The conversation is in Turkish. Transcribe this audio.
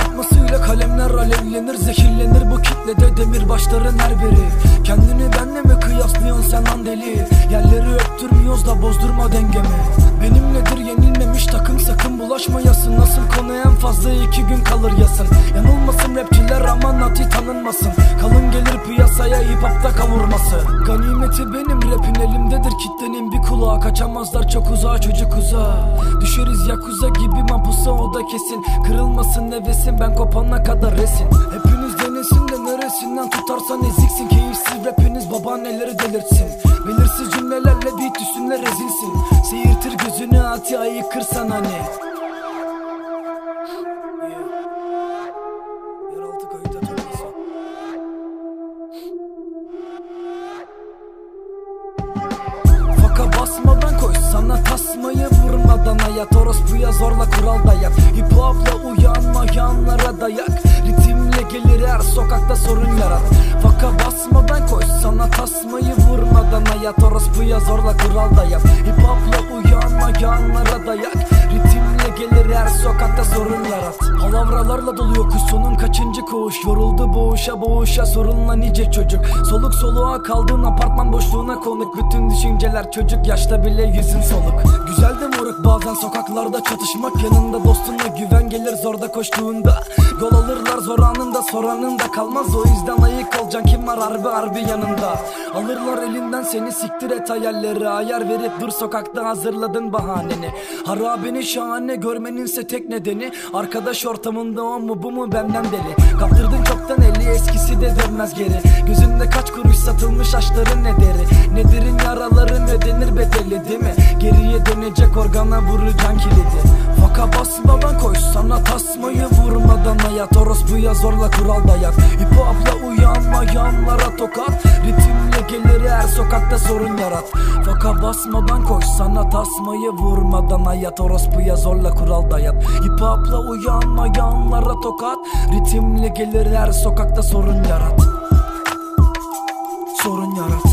Atmasıyla kalemler alevlenir Zehirlenir. Bu kitlede demir başların her biri. Kendini benle mi kıyaslıyorsun sen lan deli Öptürmüyoruz da bozdurma dengemi. Benimledir yenilmemiş takım sakın bulaşmayasın. Nasıl konu en fazla iki gün kalır yasın. Yanılmasın rapçiler aman nati tanınmasın. Kalın gelir piyasaya hip hopta kavurması. Ganimeti benim rapin elimdedir kitlenin. Bir kulağı Kaçamazlar çok uzağa çocuk uzağa. Düşeriz yakuza gibi mapusa o da kesin. Kırılmasın nefesin ben kopana kadar resin Hepiniz denesin de neresinden tutarsan eziksin. Keyifsiz rapiniz babaanneleri delirtsin gözünü ati ayı kırsan hani basmadan koy tasmayı vurmadan hayat. Orospuya zorla kural dayak Hip hopla uyanmayanlara dayak Ritimle gelir her sokakta sorun yarat. Faka basmadan koy sana tasmayı vurmadan hayat. Orospuya zorla kural dayak Hip sorun yarat Palavralarla doluyor kuş. Sonun kaçıncı koğuş Yoruldu boğuşa boğuşa sorunla nice çocuk. Soluk soluğa kaldığın apartman boşluğuna konuk. Bütün düşünceler çocuk yaşta bile yüzün soluk. Güzel de moruk bazen sokaklarda çatışmak. Yanında dostunla güven gelir zorda koştuğunda. Yol alırlar zor anında soranında kalmaz. O yüzden ayık olacaksın kim var harbi harbi yanında? Alırlar elinden seni siktir et hayalleri. Ayar verip dur sokakta hazırladın bahaneni. Harabeni şahane görmeninse tek nedeni Arkadaş ortamında o mu bu mu benden deli? Kaptırdın çoktan eli eskisi de dönmez geri. Gözünde kaç kuruş satılmış aşların ne deri? Nedirin yaraların ödenir bedeli değil mi? Geriye dönecek organa vuracaksın kilidi. Faka basmadan koy sana tasmayı vurmadan hayat. Orospuya zorla kural dayak Hip hopla uyanmayanlara tokat. Ritimle gelir sokakta sorun yarat. Faka basmadan koş sana tasmayı vurmadan hayat. Orospuya zorla kural dayat. Hip hopla uyanmayanlara tokat. Ritimle gelir her sokakta sorun yarat. Sorun yarat.